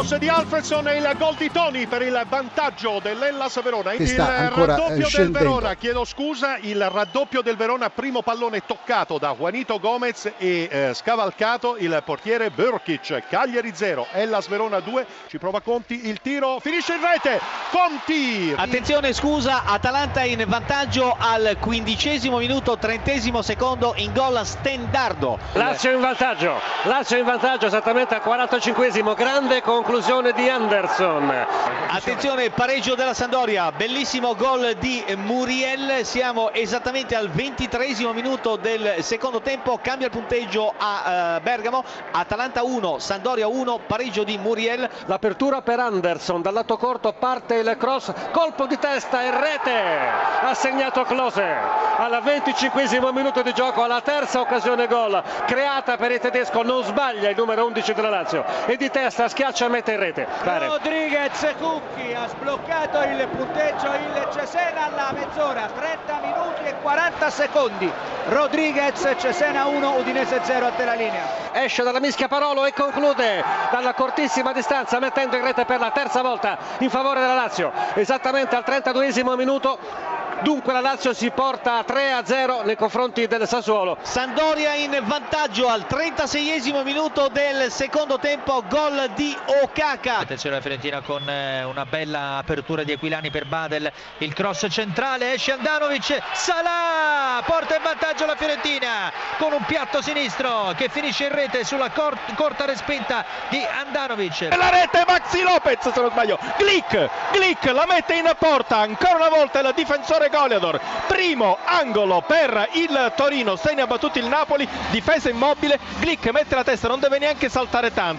cross di Alfredson e il gol di Toni per il vantaggio dell'Ellas Verona. Il eh, raddoppio del. Verona, chiedo scusa, il raddoppio del Verona, primo pallone toccato da Juanito Gomez e eh, scavalcato il portiere Burkic. Cagliari 0, Ellas Verona 2, ci prova Conti, il tiro finisce in rete. Conti! Attenzione, scusa, Atalanta in vantaggio al quindicesimo minuto, trentesimo secondo in gol Stendardo. Lazio in vantaggio, Lazio in vantaggio esattamente al 45esimo, grande conclusione di Anderson. Attenzione, pareggio della Sandoria, bellissimo gol di Muriel, siamo esattamente al ventitresimo minuto del secondo tempo, cambia il punteggio a eh, Bergamo, Atalanta 1, Sandoria 1, pareggio di Muriel. L'apertura per Anderson, dal lato corto parte il cross, colpo di testa e rete, ha segnato Klose al 25 minuto di gioco, alla terza occasione gol creata per il tedesco, non sbaglia il numero 11 della Lazio. E di testa schiaccia e mette in rete. Pare. Rodriguez Cucchi ha sbloccato il punteggio il Cesena alla mezz'ora 30 minuti e 40 secondi. Rodriguez Cesena 1 Udinese 0 a te la linea. Esce dalla mischia Parolo e conclude dalla cortissima distanza mettendo in rete per la terza volta in favore della Lazio. Esattamente al 32esimo minuto dunque la Lazio si porta a 3 a 0 nei confronti del Sassuolo Sandoria in vantaggio al 36esimo minuto del secondo tempo, gol di Okaka. Attenzione la Fiorentina con eh, una bella apertura di Aquilani per Badel, il cross centrale, esce Andanovic, Salah, porta in vantaggio la Fiorentina con un piatto sinistro che finisce in rete sulla cor- corta respinta di Andanovic. E la rete Maxi Lopez se non sbaglio Glick, Glick la mette in porta ancora una volta il difensore Goliador. Primo angolo per il Torino. Segna battuto il Napoli. Difesa immobile. Glick mette la testa. Non deve neanche saltare tanto